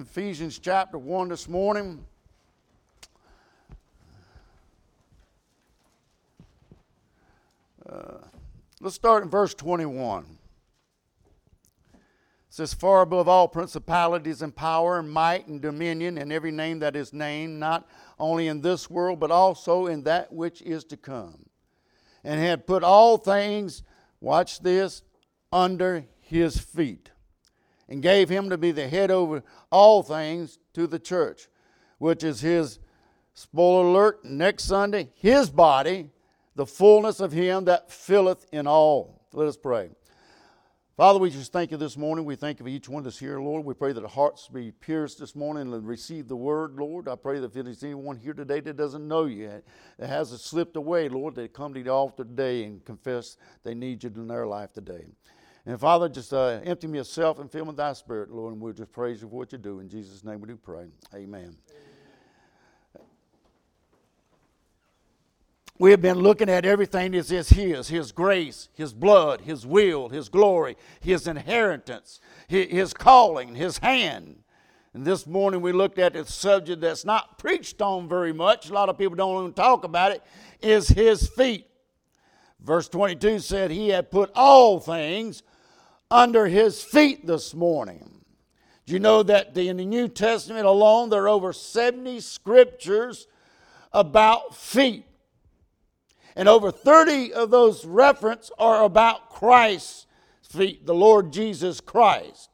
Ephesians chapter 1 this morning. Uh, let's start in verse 21. It says, Far above all principalities and power and might and dominion and every name that is named, not only in this world, but also in that which is to come. And had put all things, watch this, under his feet and gave him to be the head over all things to the church, which is his, spoiler alert, next Sunday, his body, the fullness of him that filleth in all. Let us pray. Father, we just thank you this morning. We thank you for each one that's here, Lord. We pray that hearts be pierced this morning and receive the word, Lord. I pray that if there's anyone here today that doesn't know you, that hasn't slipped away, Lord, they come to the altar today and confess they need you in their life today. And Father, just uh, empty me of self and fill me with thy spirit, Lord, and we'll just praise you for what you do. In Jesus' name we do pray. Amen. We have been looking at everything that is His His grace, His blood, His will, His glory, His inheritance, His calling, His hand. And this morning we looked at a subject that's not preached on very much. A lot of people don't even talk about it. Is His feet. Verse 22 said, He had put all things under his feet this morning. Do you know that in the New Testament alone, there are over 70 scriptures about feet? And over 30 of those references are about Christ's feet, the Lord Jesus Christ.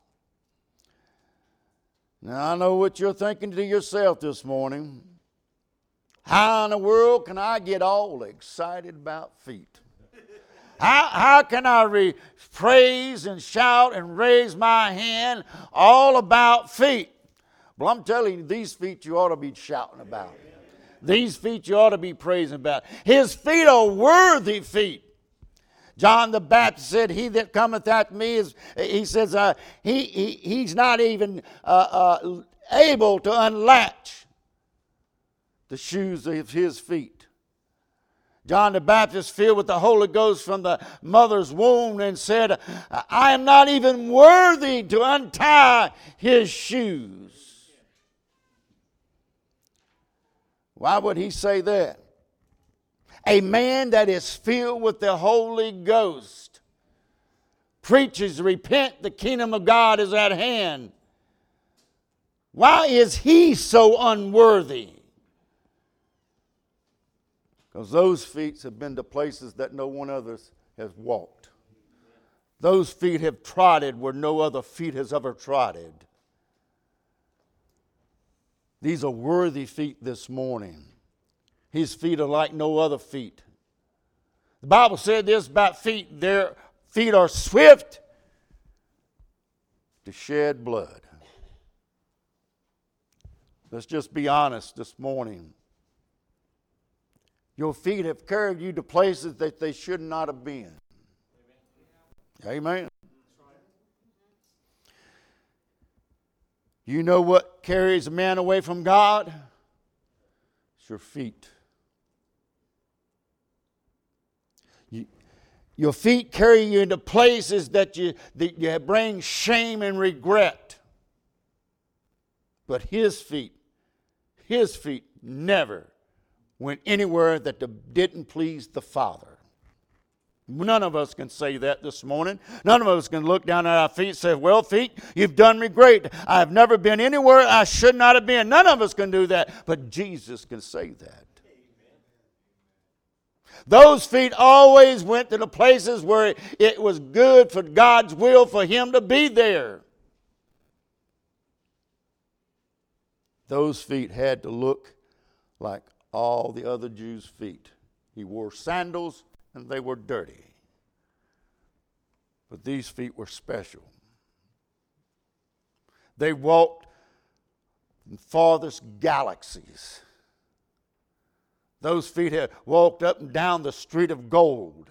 Now, I know what you're thinking to yourself this morning. How in the world can I get all excited about feet? How, how can I re- praise and shout and raise my hand all about feet? Well, I'm telling you, these feet you ought to be shouting about. These feet you ought to be praising about. His feet are worthy feet. John the Baptist said, He that cometh after me is, he says, uh, he, he, he's not even uh, uh, able to unlatch the shoes of his feet. John the Baptist, filled with the Holy Ghost from the mother's womb, and said, I am not even worthy to untie his shoes. Why would he say that? A man that is filled with the Holy Ghost preaches, Repent, the kingdom of God is at hand. Why is he so unworthy? Because those feet have been to places that no one others has walked. Those feet have trotted where no other feet has ever trotted. These are worthy feet this morning. His feet are like no other feet. The Bible said this about feet their feet are swift to shed blood. Let's just be honest this morning. Your feet have carried you to places that they should not have been. Amen. You know what carries a man away from God? It's your feet. You, your feet carry you into places that you, that you bring shame and regret. But his feet, his feet never went anywhere that didn't please the Father. None of us can say that this morning. None of us can look down at our feet and say, Well, feet, you've done me great. I've never been anywhere I should not have been. None of us can do that. But Jesus can say that. Those feet always went to the places where it was good for God's will for Him to be there. Those feet had to look like all the other Jews' feet. He wore sandals and they were dirty. But these feet were special. They walked in farthest galaxies. Those feet had walked up and down the street of gold.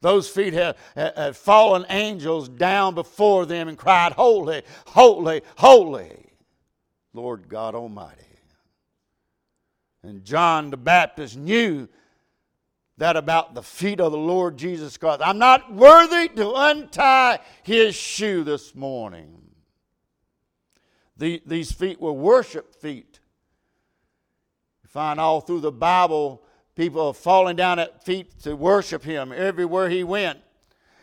Those feet had, had, fallen angels down before them and cried, Holy, holy, holy, Lord God Almighty. And John the Baptist knew that about the feet of the Lord Jesus Christ. I'm not worthy to untie his shoe this morning. The, these feet were worship feet. You find all through the Bible people falling down at feet to worship him everywhere he went.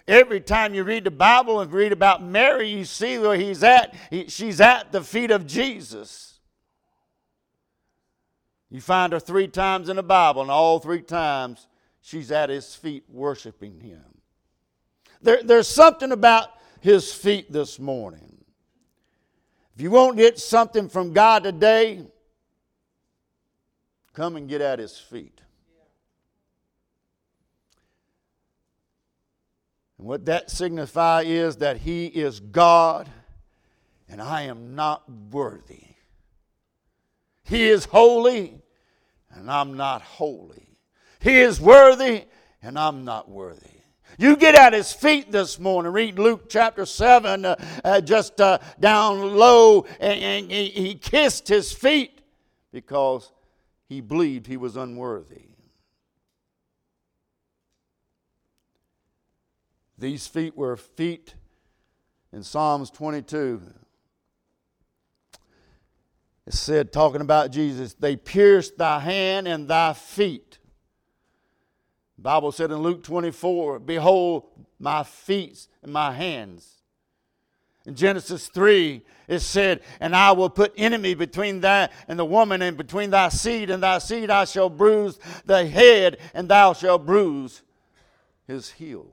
Every time you read the Bible and read about Mary, you see where he's at. He, she's at the feet of Jesus. You find her three times in the Bible, and all three times she's at his feet worshiping him. There, there's something about his feet this morning. If you won't get something from God today, come and get at his feet. And what that signifies is that he is God and I am not worthy. He is holy and I'm not holy. He is worthy and I'm not worthy. You get at his feet this morning. Read Luke chapter 7, uh, uh, just uh, down low, and, and he, kissed his feet because he believed he was unworthy. These feet were feet in Psalms 22. It said, talking about Jesus, they pierced thy hand and thy feet. The Bible said in Luke 24, Behold my feet and my hands. In Genesis 3, it said, And I will put enemy between thy and the woman, and between thy seed and thy seed I shall bruise the head, and thou shalt bruise his heel.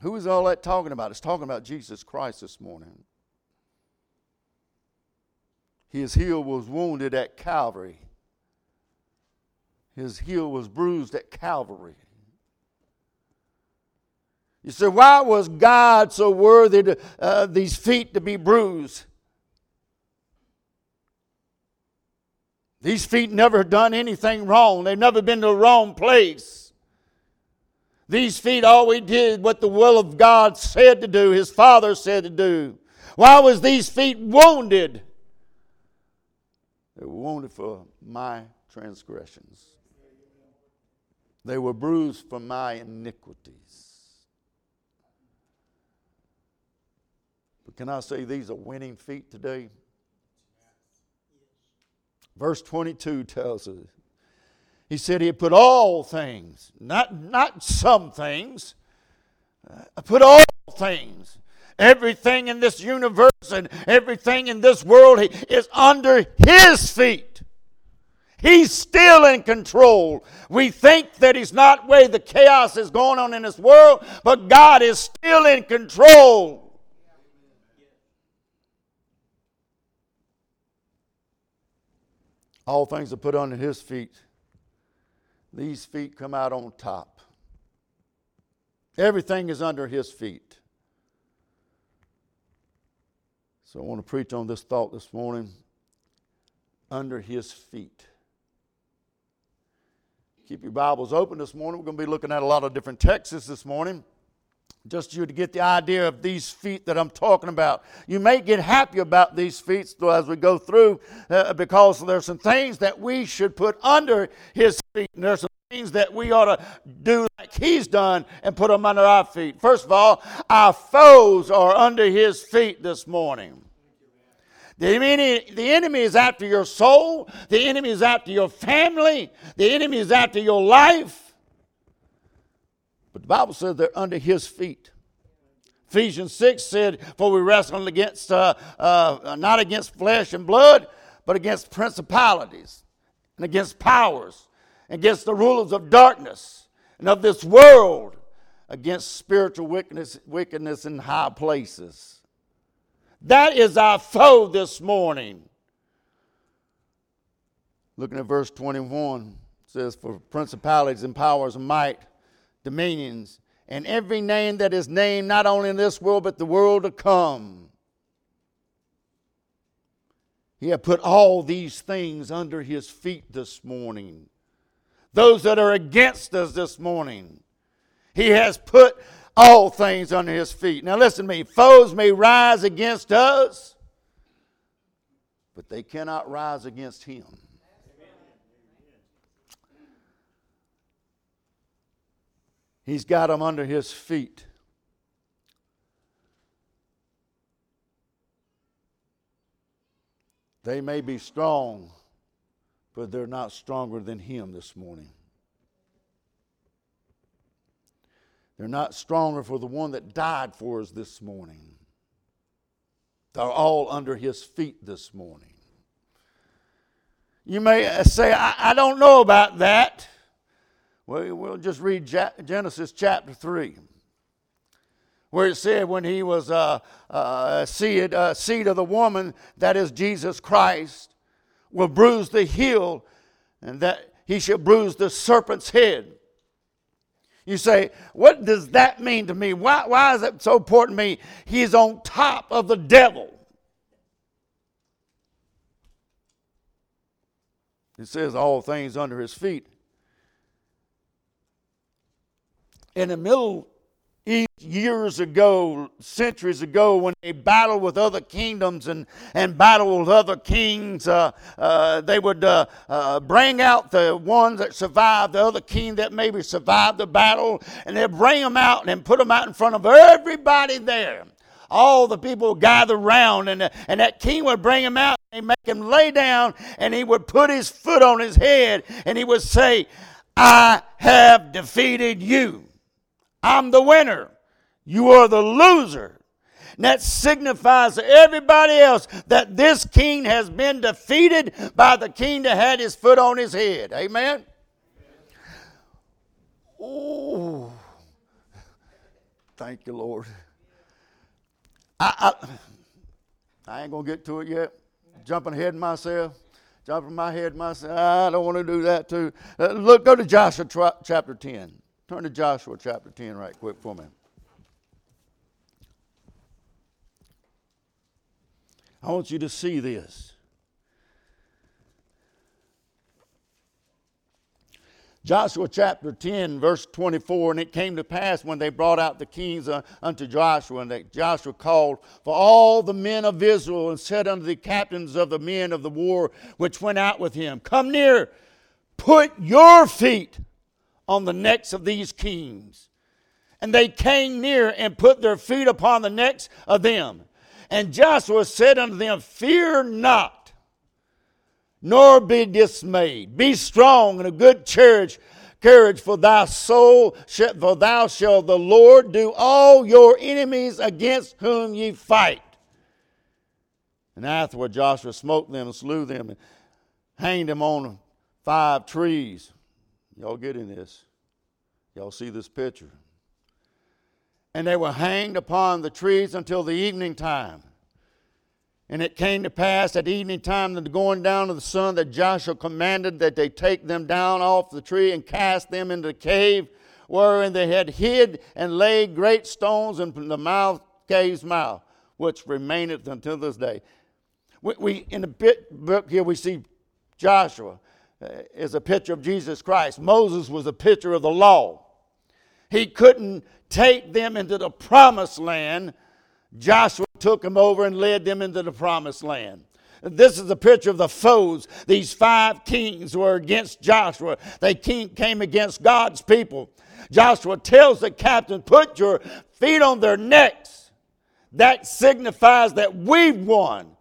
Who is all that talking about? It's talking about Jesus Christ this morning. His heel was wounded at Calvary. His heel was bruised at Calvary. You say, why was God so worthy to uh, these feet to be bruised? These feet never done anything wrong. They've never been to the wrong place. These feet always did what the will of God said to do, his father said to do. Why was these feet wounded? Wounded for my transgressions. They were bruised for my iniquities. But can I say these are winning feet today? Verse 22 tells us he said he had put all things, not, not some things, uh, put all things. Everything in this universe and everything in this world is under his feet. He's still in control. We think that he's not where the chaos is going on in this world, but God is still in control. All things are put under his feet. These feet come out on top. Everything is under his feet. So I want to preach on this thought this morning under his feet. Keep your Bibles open this morning. We're going to be looking at a lot of different texts this morning just you to get the idea of these feet that I'm talking about. You may get happy about these feet as we go through uh, because there's some things that we should put under his feet, and there's some things that we ought to do like he's done and put them under our feet. First of all, our foes are under his feet this morning. The enemy, the enemy is after your soul. The enemy is after your family. The enemy is after your life. But the Bible says they're under his feet. Ephesians 6 said, For we wrestle against, uh, uh, not against flesh and blood, but against principalities and against powers, against the rulers of darkness and of this world, against spiritual wickedness, wickedness in high places. That is our foe this morning. Looking at verse 21, says, For principalities and powers and might dominions, and every name that is named not only in this world but the world to come. He had put all these things under his feet this morning those that are against us this morning. He has put all things under his feet. Now, listen to me foes may rise against us, but they cannot rise against him. He's got them under his feet. They may be strong, but they're not stronger than Him this morning. They're not stronger for the one that died for us this morning. They're all under His feet this morning. You may say, I, I don't know about that. Well, we'll just read Genesis chapter 3 where it said when he was a uh, uh, seed, uh, seed of the woman, that is Jesus Christ, will bruise the heel, and that he shall bruise the serpent's head. You say, what does that mean to me? Why, why is it so important to me? He's on top of the devil. It says all things under his feet. In the middle years ago, centuries ago, when they battled with other kingdoms and, and battled with other kings, uh, uh, they would uh, uh, bring out the ones that survived, the other king that maybe survived the battle, and they'd bring them out and put them out in front of everybody there. All the people would gather around, and, and that king would bring him out and make him lay down, and he would put his foot on his head, and he would say, I have defeated you. I'm the winner. You are the loser. And that signifies to everybody else that this king has been defeated by the king that had his foot on his head. Amen? Oh, thank you, Lord. I, I, I ain't going to get to it yet. Jumping ahead of myself. Jumping my head myself. I don't want to do that too. Uh, look, go to Joshua chapter 10. Turn to Joshua chapter 10 right quick for me. I want you to see this. Joshua chapter 10, verse 24, and it came to pass when they brought out the kings uh, unto Joshua, and that Joshua called for all the men of Israel and said unto the captains of the men of the war which went out with him, Come near, put your feet on the necks of these kings. And they came near and put their feet upon the necks of them. And Joshua said unto them, Fear not, nor be dismayed. Be strong and of good courage, courage for thy soul, for thou shalt the Lord do all your enemies against whom ye fight. And afterward Joshua smote them and slew them and hanged them on five trees. Y'all getting this? Y'all see this picture? And they were hanged upon the trees until the evening time. And it came to pass at evening time, the going down of the sun, that Joshua commanded that they take them down off the tree and cast them into the cave wherein they had hid and laid great stones in the mouth cave's mouth, which remaineth until this day. We, we in the book here we see Joshua Uh, is a picture of Jesus Christ. Moses was a picture of the law. He couldn't take them into the promised land. Joshua took them over and led them into the promised land. This is a picture of the foes. These five kings were against Joshua. They came against God's people. Joshua tells the captain, Put your feet on their necks. That signifies that we've won.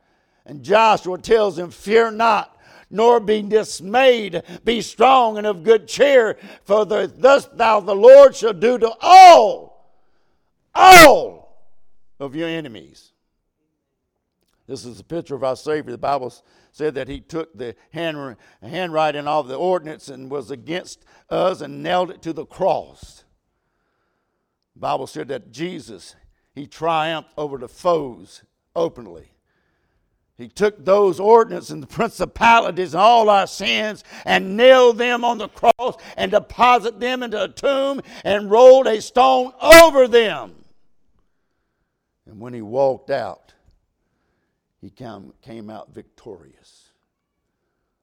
And Joshua tells him, Fear not nor be dismayed. Be strong and of good cheer, for the, thus thou the Lord shall do to all, all of your enemies. This is a picture of our Savior. The Bible said that he took the hand, handwriting of the ordinance and was against us and nailed it to the cross. The Bible said that Jesus, he triumphed over the foes openly. He took those ordinances and the principalities and all our sins and nailed them on the cross and deposited them into a tomb and rolled a stone over them. And when he walked out, he came out victorious.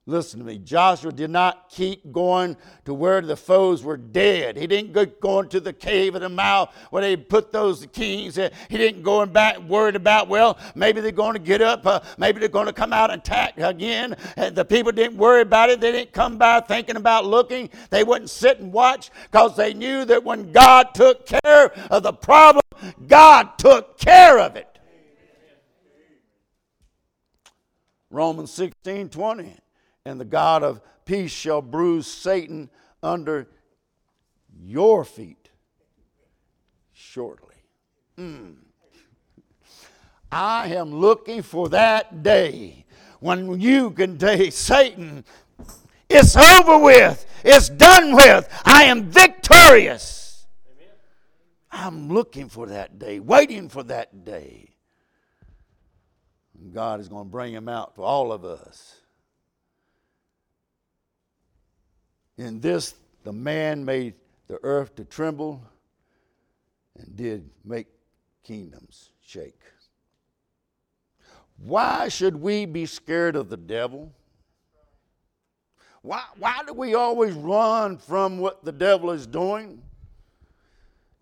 Listen to me. Joshua did not keep going to where the foes were dead. He didn't go going to the cave of the mouth where they put those kings. He didn't go back worried about, well, maybe they're going to get up. Uh, maybe they're going to come out and attack again. And the people didn't worry about it. They didn't come by thinking about looking. They wouldn't sit and watch because they knew that when God took care of the problem, God took care of it. Romans 16 20. And the God of peace shall bruise Satan under your feet shortly. Mm. I am looking for that day when you can say, Satan, it's over with, it's done with, I am victorious. Amen. I'm looking for that day, waiting for that day. God is going to bring him out for all of us. In this, the man made the earth to tremble and did make kingdoms shake. Why should we be scared of the devil? Why, why do we always run from what the devil is doing?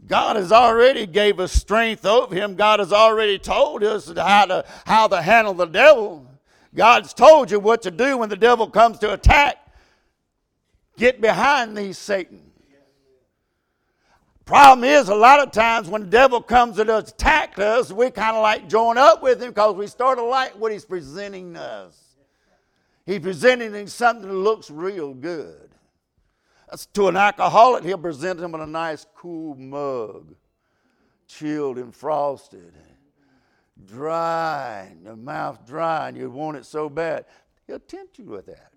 God has already gave us strength over him. God has already told us how to, how to handle the devil. God's told you what to do when the devil comes to attack. Get behind these Satan. Problem is, a lot of times when the devil comes to attack us, we kind of like join up with him because we start to like what he's presenting us. He's presenting him something that looks real good. To an alcoholic, he'll present him with a nice, cool mug, chilled and frosted, dry, the mouth dry, and you want it so bad. He'll tempt you with that.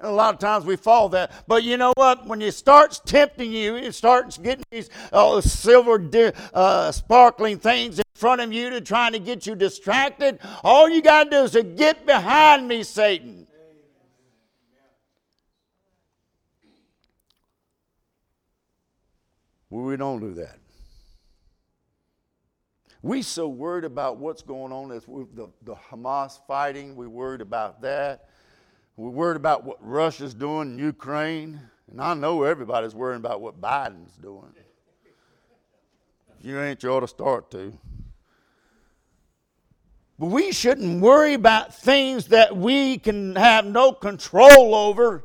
And a lot of times we fall that. But you know what? When it starts tempting you, it starts getting these uh, silver uh, sparkling things in front of you to trying to get you distracted. All you got to do is to get behind me, Satan. Well, we don't do that. We so worried about what's going on with the, the Hamas fighting. We worried about that. We're worried about what Russia's doing in Ukraine. And I know everybody's worrying about what Biden's doing. If you ain't, you ought to start to. But we shouldn't worry about things that we can have no control over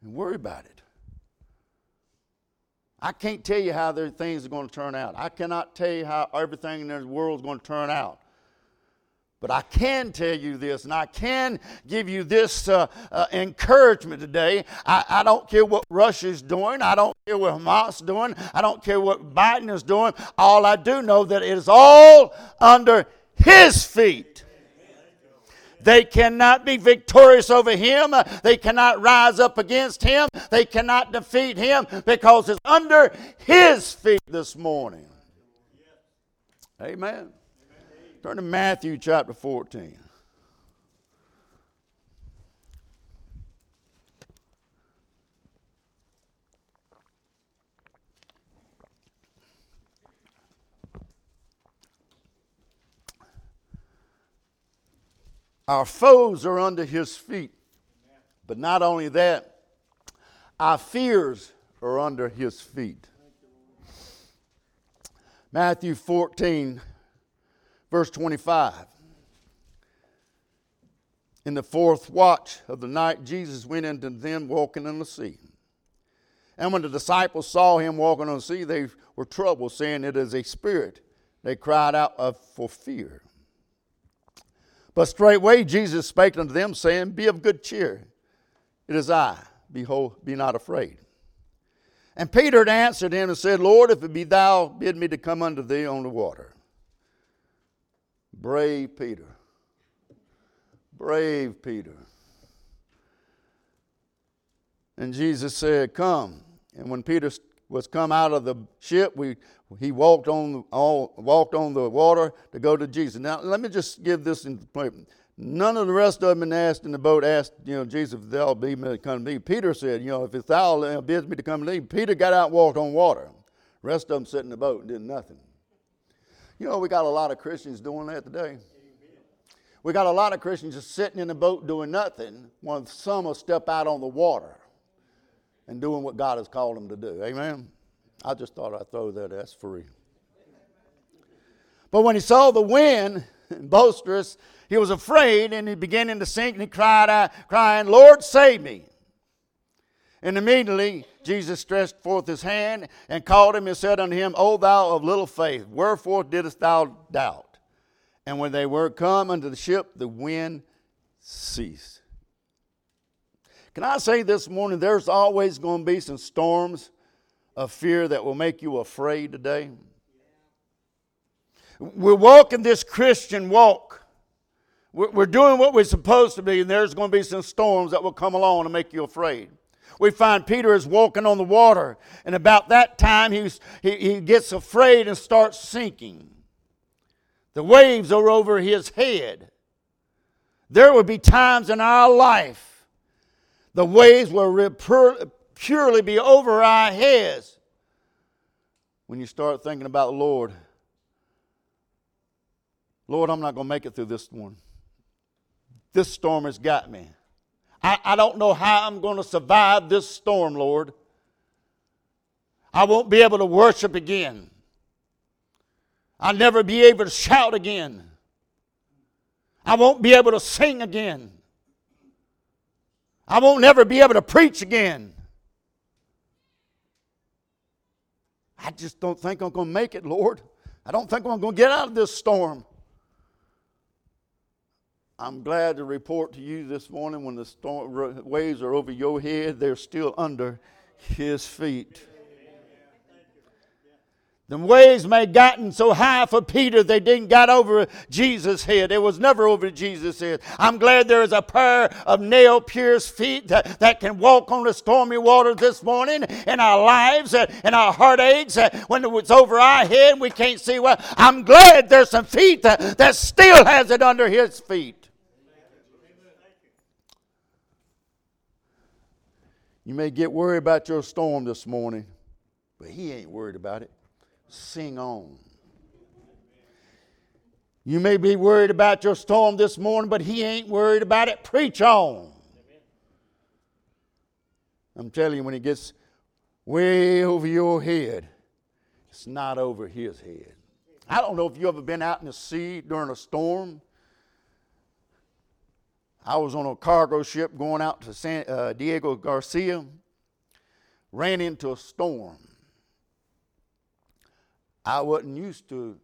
and worry about it. I can't tell you how their things are going to turn out. I cannot tell you how everything in the world is going to turn out. But I can tell you this, and I can give you this uh, uh, encouragement today. I, I, don't care what Russia's doing. I don't care what Hamas is doing. I don't care what Biden is doing. All I do know that it is all under his feet. They cannot be victorious over him. They cannot rise up against him. They cannot defeat him because it's under his feet this morning. Amen. Turn to Matthew chapter 14. Our foes are under his feet. But not only that, our fears are under his feet. Matthew 14, verse 25. In the fourth watch of the night, Jesus went into them walking on the sea. And when the disciples saw him walking on the sea, they were troubled, saying, It is a spirit. They cried out for fear. But straightway Jesus spake unto them, saying, Be of good cheer. It is I. Behold, be not afraid. And Peter answered him and said, Lord, if it be thou, bid me to come unto thee on the water. Brave Peter. Brave Peter. And Jesus said, Come. And when Peter was come out of the ship, we, he walked on, all, walked on the water to go to Jesus. Now, let me just give this in. None of the rest of them asked in the boat asked, you know, Jesus, if thou be me to come to thee. Peter said, you know, if it's thou uh, bids me to come to thee. Peter got out and walked on water. The rest of them sat in the boat and did nothing. You know, we got a lot of Christians doing that today. We got a lot of Christians just sitting in the boat doing nothing when some will step out on the water and doing what God has called them to do. Amen? I just thought I'd throw that. That's free. But when he saw the wind boisterous, he was afraid and he began to sink and he cried out, crying, Lord, save me. And immediately Jesus stretched forth his hand and called him and said unto him, O thou of little faith, wherefore didst thou doubt? And when they were come unto the ship, the wind ceased. Can I say this morning, there's always going to be some storms of fear that will make you afraid today? We're walking this Christian walk. We're doing what we're supposed to be, and there's going to be some storms that will come along and make you afraid. We find Peter is walking on the water, and about that time he's, he, he gets afraid and starts sinking. The waves are over his head. There will be times in our life the waves will purely be over our heads when you start thinking about Lord. Lord, I'm not going to make it through this one. This storm has got me. I, I don't know how I'm going to survive this storm, Lord. I won't be able to worship again. I'll never be able to shout again. I won't be able to sing again. I won't never be able to preach again. I just don't think I'm going to make it, Lord. I don't think I'm going to get out of this storm. I'm glad to report to you this morning when the storm, waves are over your head, they're still under his feet. The waves may gotten so high for Peter they didn't got over Jesus' head. It was never over Jesus' head. I'm glad there is a pair of nail pierced feet that, that can walk on the stormy waters this morning in our lives and our heartaches. When it's over our head, we can't see well. I'm glad there's some feet that, that still has it under his feet. You may get worried about your storm this morning, but he ain't worried about it sing on. You may be worried about your storm this morning, but he ain't worried about it. Preach on. I'm telling you, when it gets way over your head, it's not over his head. I don't know if you've ever been out in the sea during a storm. I was on a cargo ship going out to San uh, Diego Garcia, ran into a storm. I wasn't used to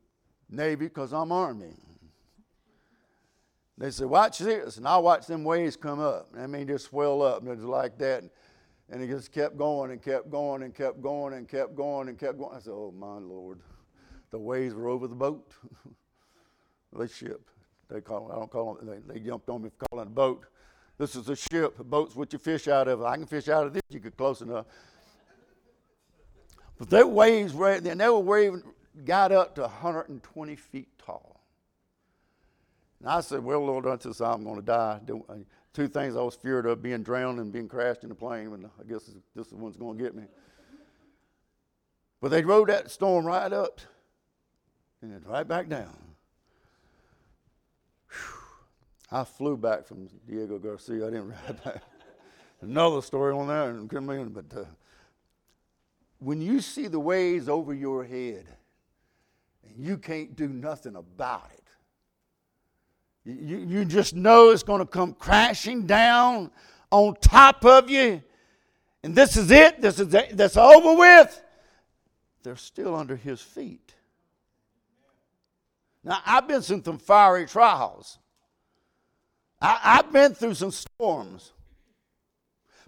Navy because I'm Army. They said, watch this. And I watched them waves come up. I mean, just swell up. And it was like that. And it just kept going and kept going and kept going and kept going and kept going. I said, oh, my Lord. The waves were over the boat. the ship. They call I don't call them, they, they jumped on me for calling a boat. This is a ship. A boat's what you fish out of. I can fish out of this. You get close enough. But their waves were, and they were waving, got up to 120 feet tall. And I said, Well, Lord, until I'm going to die. Uh, two things I was feared of being drowned and being crashed in a plane, and I guess this is one's going to get me. But they rode that storm right up and right back down. Whew. I flew back from Diego Garcia. I didn't ride back. Another story on that, but uh, when you see the waves over your head and you can't do nothing about it, you, you just know it's going to come crashing down on top of you, and this is it, this is it, that's over with. They're still under his feet. Now, I've been through some fiery trials. I, I've been through some storms.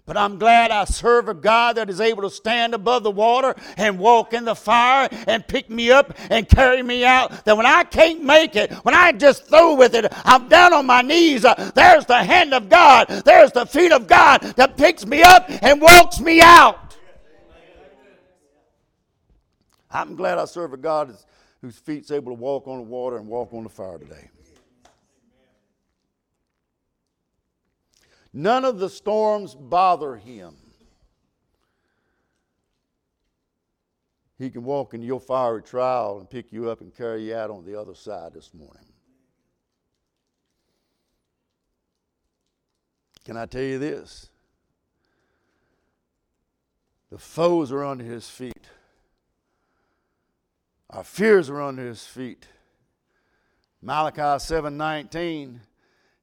But I'm glad I serve a God that is able to stand above the water and walk in the fire and pick me up and carry me out. That when I can't make it, when I just through with it, I'm down on my knees. Uh, there's the hand of God, there's the feet of God that picks me up and walks me out. I'm glad I serve a God whose feet's able to walk on the water and walk on the fire today. None of the storms bother him. He can walk into your fiery trial and pick you up and carry you out on the other side this morning. Can I tell you this? The foes are under his feet. Our fears are under his feet. Malachi 7:19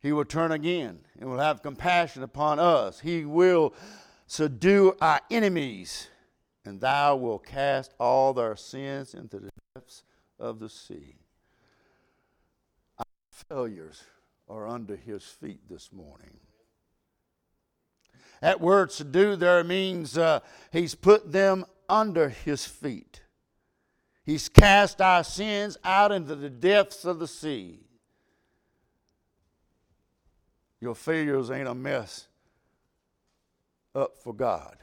he will turn again and will have compassion upon us. He will subdue our enemies, and thou will cast all their sins into the depths of the sea. Our failures are under his feet this morning. That word subdue there means uh, he's put them under his feet. He's cast our sins out into the depths of the sea. Your failures ain't a mess up for God,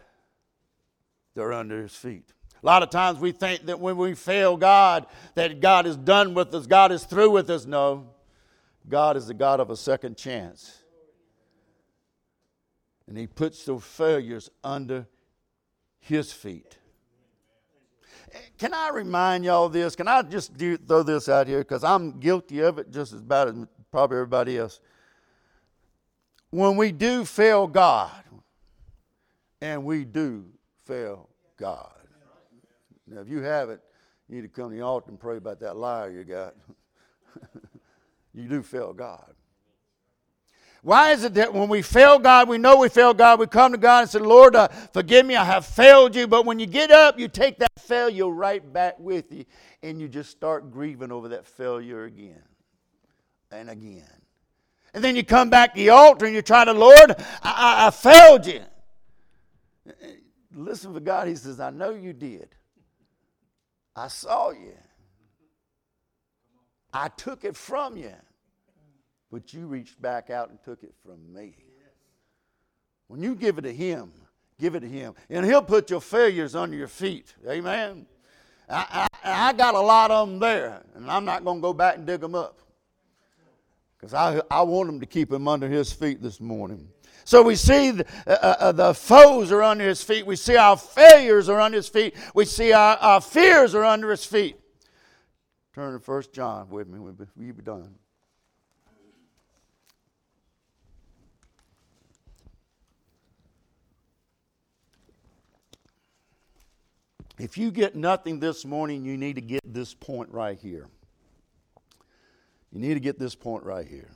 they're under his feet. A lot of times we think that when we fail God, that God is done with us, God is through with us. No, God is the God of a second chance. And He puts those failures under His feet. Can I remind y'all this? Can I just do, throw this out here? Because I'm guilty of it just as bad as probably everybody else. When we do fail God, and we do fail God. Now, if you haven't, you need to come to the altar and pray about that liar you got. you do fail God. Why is it that when we fail God, we know we fail God, we come to God and say, Lord, uh, forgive me, I have failed you. But when you get up, you take that failure right back with you and you just start grieving over that failure again and again. And then you come back to the altar and you try to, Lord, I, I, failed you. Listen to God. He says, I know you did. I saw you. I took it from you. But you reached back out and took it from me. When you give it to Him, give it to Him. And He'll put your failures under your feet. Amen. I, I, I got a lot of them there, and I'm not going to go back and dig them up. Because I, I want Him to keep them under His feet this morning. So we see the, uh, uh, uh, the, foes are under his feet. We see our failures are under his feet. We see our, our fears are under his feet. Turn to First John with me. We'll be, be done. If you get nothing this morning, you need to get this point right here. You need to get this point right here.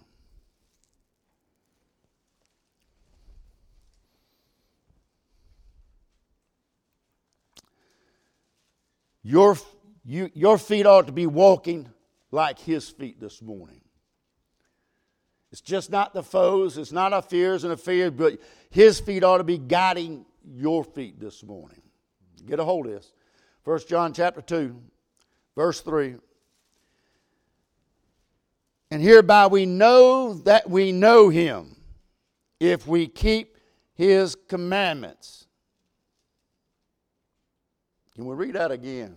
Your, you, your feet ought to be walking like his feet this morning. It's just not the foes, it's not our fears and the fears, but his feet ought to be guiding your feet this morning. Get a hold of this. 1 John chapter 2, verse 3. And hereby we know that we know him if we keep his commandments. Can we read that again?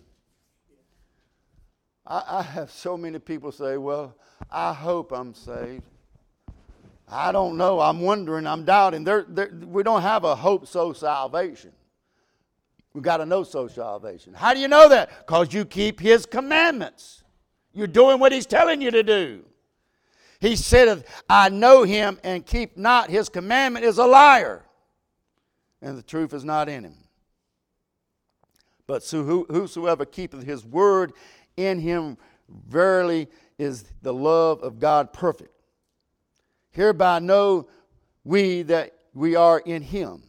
I, I have so many people say, Well, I hope I'm saved. I don't know. I'm wondering. I'm doubting. They're, they're, we don't have a hope so salvation. We've got to know so salvation. How do you know that? Because you keep his commandments. You're doing what he's telling you to do. He said, I know him and keep not his commandment is a liar, and the truth is not in him. But whosoever keepeth his word in him, verily is the love of God perfect. Hereby know we that we are in him.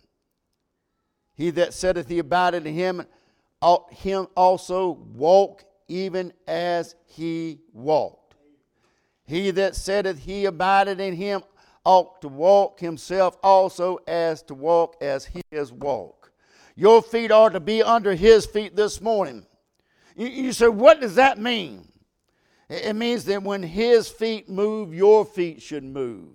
He that saith he abideth in him, ought him also walk even as he walked. He that saith he abideth in him ought to walk himself also as to walk as he has walked. Your feet are to be under his feet this morning. You, you say, what does that mean? It means that when his feet move, your feet should move.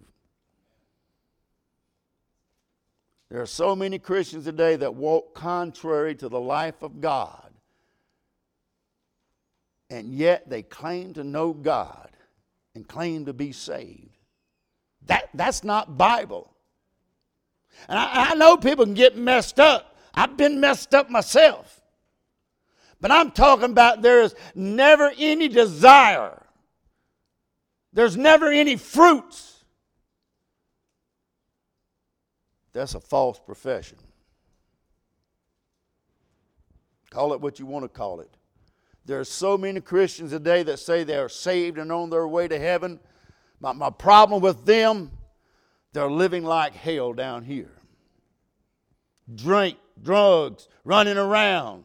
There are so many Christians today that walk contrary to the life of God, and yet they claim to know God and claim to be saved. That, that's not Bible. And I, I know people can get messed up I've been messed up myself. But I'm talking about there is never any desire, there's never any fruits. That's a false profession. Call it what you want to call it. There are so many Christians today that say they are saved and on their way to heaven. My, my problem with them, they're living like hell down here. Drink, drugs, running around.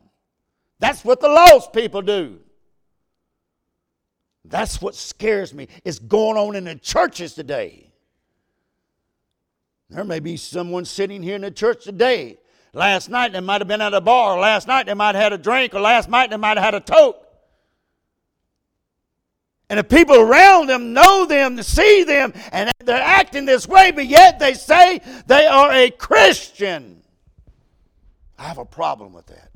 That's what the lost people do. That's what scares me. It's going on in the churches today. There may be someone sitting here in the church today. Last night they might have been at a bar. Last night they might have had a drink. Or last night they might have had a toke. And the people around them know them, see them, and they're acting this way, but yet they say they are a Christian. I have a problem with that.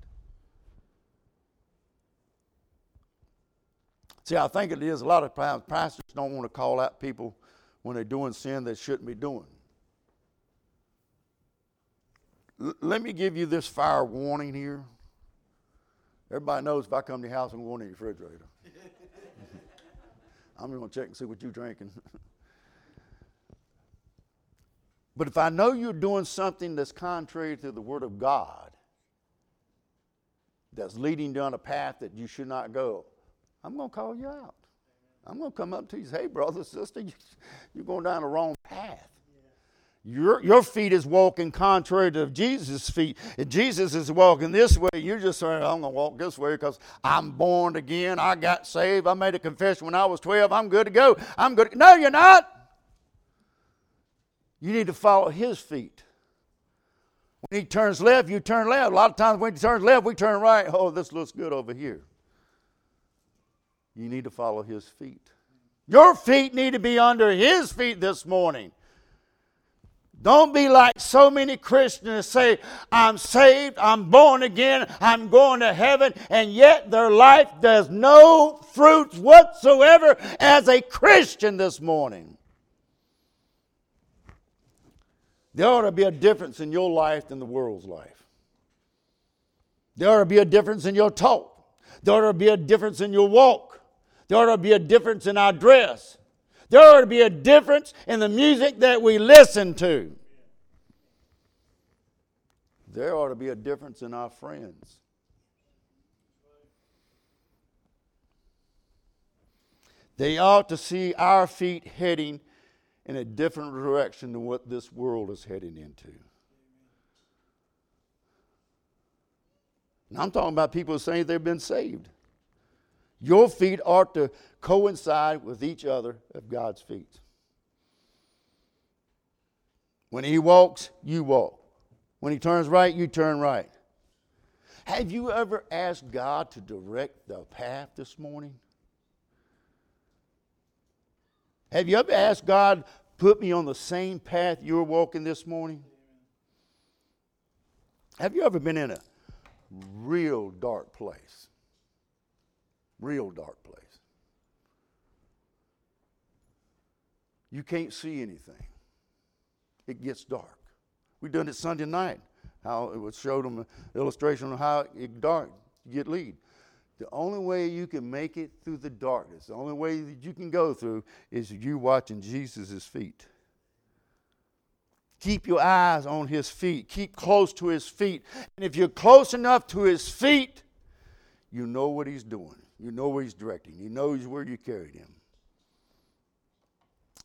See, I think it is a lot of times pastors don't want to call out people when they're doing sin they shouldn't be doing. Let me give you this fire warning here. Everybody knows if I come to your house, I'm going in your refrigerator. I'm going to check and see what you're drinking. but if I know you're doing something that's contrary to the Word of God, that's leading down a path that you should not go, I'm going to call you out. I'm going to come up to you and say, hey, brother, sister, you're going down the wrong path. Your, your feet is walking contrary to Jesus' feet. If Jesus is walking this way, you're just saying, I'm going to walk this way because I'm born again. I got saved. I made a confession when I was 12. I'm good to go. I'm good. No, you're not. You need to follow his feet. When he turns left, you turn left. A lot of times when he turns left, we turn right. Oh, this looks good over here. You need to follow his feet. Your feet need to be under his feet this morning. Don't be like so many Christians say, I'm saved, I'm born again, I'm going to heaven, and yet their life does no fruits whatsoever as a Christian this morning. There ought to be a difference in your life than the world's life. There ought to be a difference in your talk. There ought to be a difference in your walk. There ought to be a difference in our dress. There ought to be a difference in the music that we listen to. There ought to be a difference in our friends. They ought to see our feet heading in a different direction than what this world is heading into. And I'm talking about people saying they've been saved. Your feet ought to coincide with each other of God's feet. When He walks, you walk. When He turns right, you turn right. Have you ever asked God to direct the path this morning? Have you ever asked God, put me on the same path you're walking this morning? Have you ever been in a real dark place? Real dark place. You can't see anything. It gets dark. We done it Sunday night. How it was showed them an uh, illustration of how it dark you get lead. The only way you can make it through the darkness, the only way that you can go through is you watching Jesus' feet. Keep your eyes on his feet. Keep close to his feet. And if you're close enough to his feet, you know what he's doing. You know where he's directing. He knows where you carried him.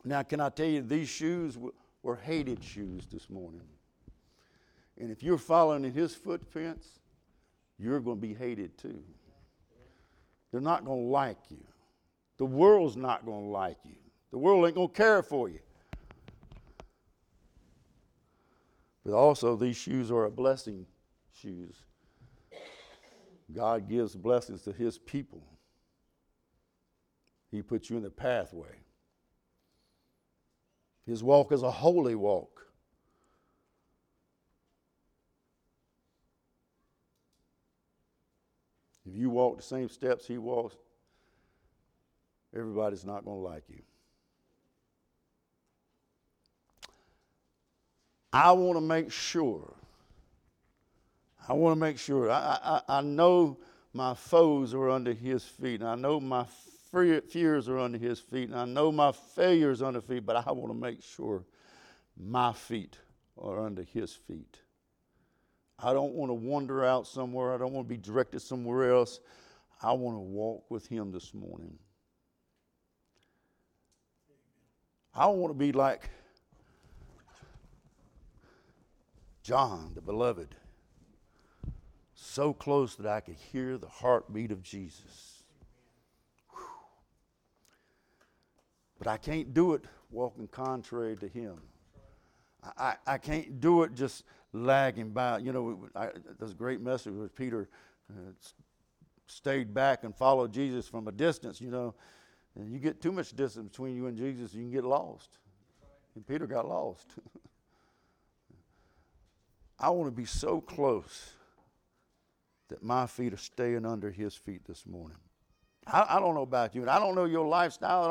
Now, can I tell you, these shoes were hated shoes this morning. And if you're following in his footprints, you're going to be hated too. They're not going to like you. The world's not going to like you. The world ain't going to care for you. But also, these shoes are a blessing shoes. God gives blessings to his people. He puts you in the pathway. His walk is a holy walk. If you walk the same steps he walks, everybody's not going to like you. I want to make sure I want to make sure. I, I, I know my foes are under his feet, and I know my fears are under his feet, and I know my failures are under feet, but I want to make sure my feet are under his feet. I don't want to wander out somewhere. I don't want to be directed somewhere else. I want to walk with him this morning. I want to be like John, the beloved so close that I could hear the heartbeat of Jesus. Whew. But I can't do it walking contrary to Him. I, I, can't do it just lagging by. You know, there's a great message where Peter uh, stayed back and followed Jesus from a distance, you know. And you get too much distance between you and Jesus, you can get lost. And Peter got lost. I want to be so close that my feet are staying under his feet this morning. I, I don't know about you, and I don't know your lifestyle.